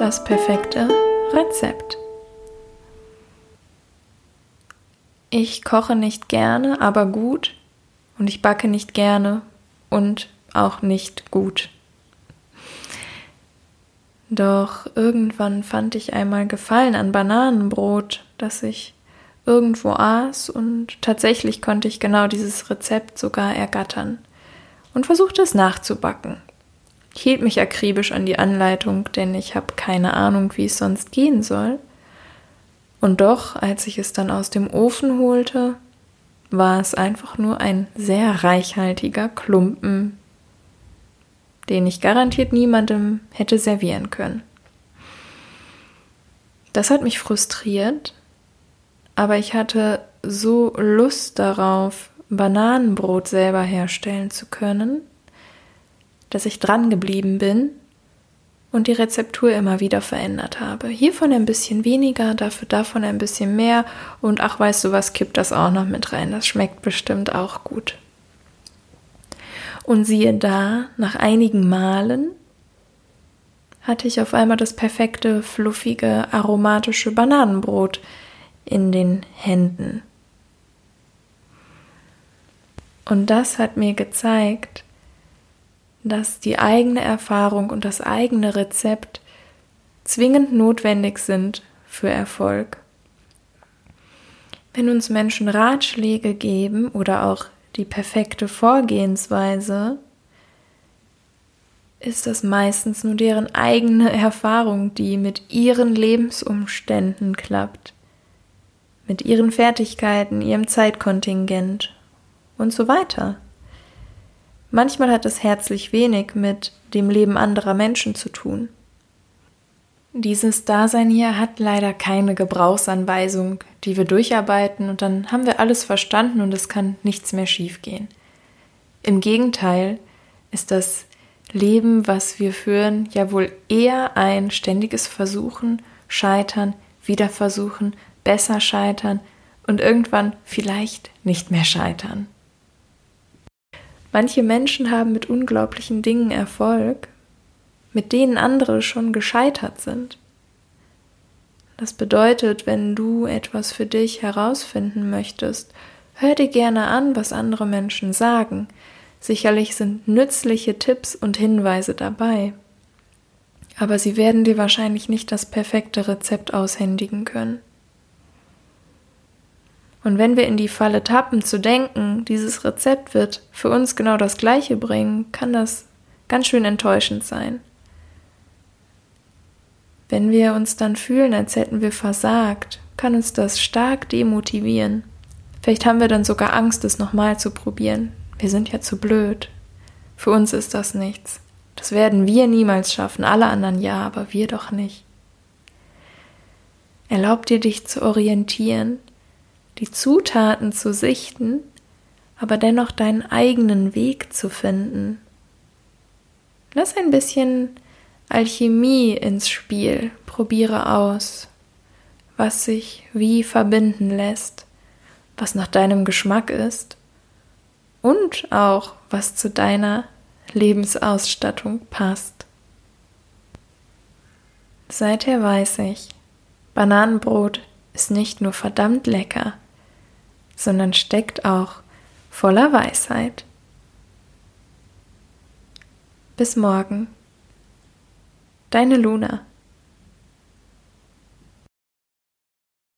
das perfekte Rezept. Ich koche nicht gerne, aber gut. Und ich backe nicht gerne und auch nicht gut. Doch irgendwann fand ich einmal Gefallen an Bananenbrot, das ich irgendwo aß und tatsächlich konnte ich genau dieses Rezept sogar ergattern und versuchte es nachzubacken. Hielt mich akribisch an die Anleitung, denn ich habe keine Ahnung, wie es sonst gehen soll. Und doch, als ich es dann aus dem Ofen holte, war es einfach nur ein sehr reichhaltiger Klumpen den ich garantiert niemandem hätte servieren können. Das hat mich frustriert, aber ich hatte so Lust darauf, Bananenbrot selber herstellen zu können, dass ich dran geblieben bin und die Rezeptur immer wieder verändert habe. Hiervon ein bisschen weniger, dafür davon ein bisschen mehr und ach weißt du was, kippt das auch noch mit rein. Das schmeckt bestimmt auch gut. Und siehe da, nach einigen Malen hatte ich auf einmal das perfekte, fluffige, aromatische Bananenbrot in den Händen. Und das hat mir gezeigt, dass die eigene Erfahrung und das eigene Rezept zwingend notwendig sind für Erfolg. Wenn uns Menschen Ratschläge geben oder auch die perfekte Vorgehensweise, ist das meistens nur deren eigene Erfahrung, die mit ihren Lebensumständen klappt, mit ihren Fertigkeiten, ihrem Zeitkontingent und so weiter. Manchmal hat es herzlich wenig mit dem Leben anderer Menschen zu tun. Dieses Dasein hier hat leider keine Gebrauchsanweisung, die wir durcharbeiten und dann haben wir alles verstanden und es kann nichts mehr schiefgehen. Im Gegenteil ist das Leben, was wir führen, ja wohl eher ein ständiges Versuchen, Scheitern, wieder versuchen, besser scheitern und irgendwann vielleicht nicht mehr scheitern. Manche Menschen haben mit unglaublichen Dingen Erfolg, mit denen andere schon gescheitert sind. Das bedeutet, wenn du etwas für dich herausfinden möchtest, hör dir gerne an, was andere Menschen sagen. Sicherlich sind nützliche Tipps und Hinweise dabei. Aber sie werden dir wahrscheinlich nicht das perfekte Rezept aushändigen können. Und wenn wir in die Falle tappen zu denken, dieses Rezept wird für uns genau das gleiche bringen, kann das ganz schön enttäuschend sein. Wenn wir uns dann fühlen, als hätten wir versagt, kann uns das stark demotivieren. Vielleicht haben wir dann sogar Angst, es nochmal zu probieren. Wir sind ja zu blöd. Für uns ist das nichts. Das werden wir niemals schaffen, alle anderen ja, aber wir doch nicht. Erlaub dir, dich zu orientieren, die Zutaten zu sichten, aber dennoch deinen eigenen Weg zu finden. Lass ein bisschen Alchemie ins Spiel. Probiere aus, was sich wie verbinden lässt, was nach deinem Geschmack ist und auch was zu deiner Lebensausstattung passt. Seither weiß ich, Bananenbrot ist nicht nur verdammt lecker, sondern steckt auch voller Weisheit. Bis morgen. Deine Luna.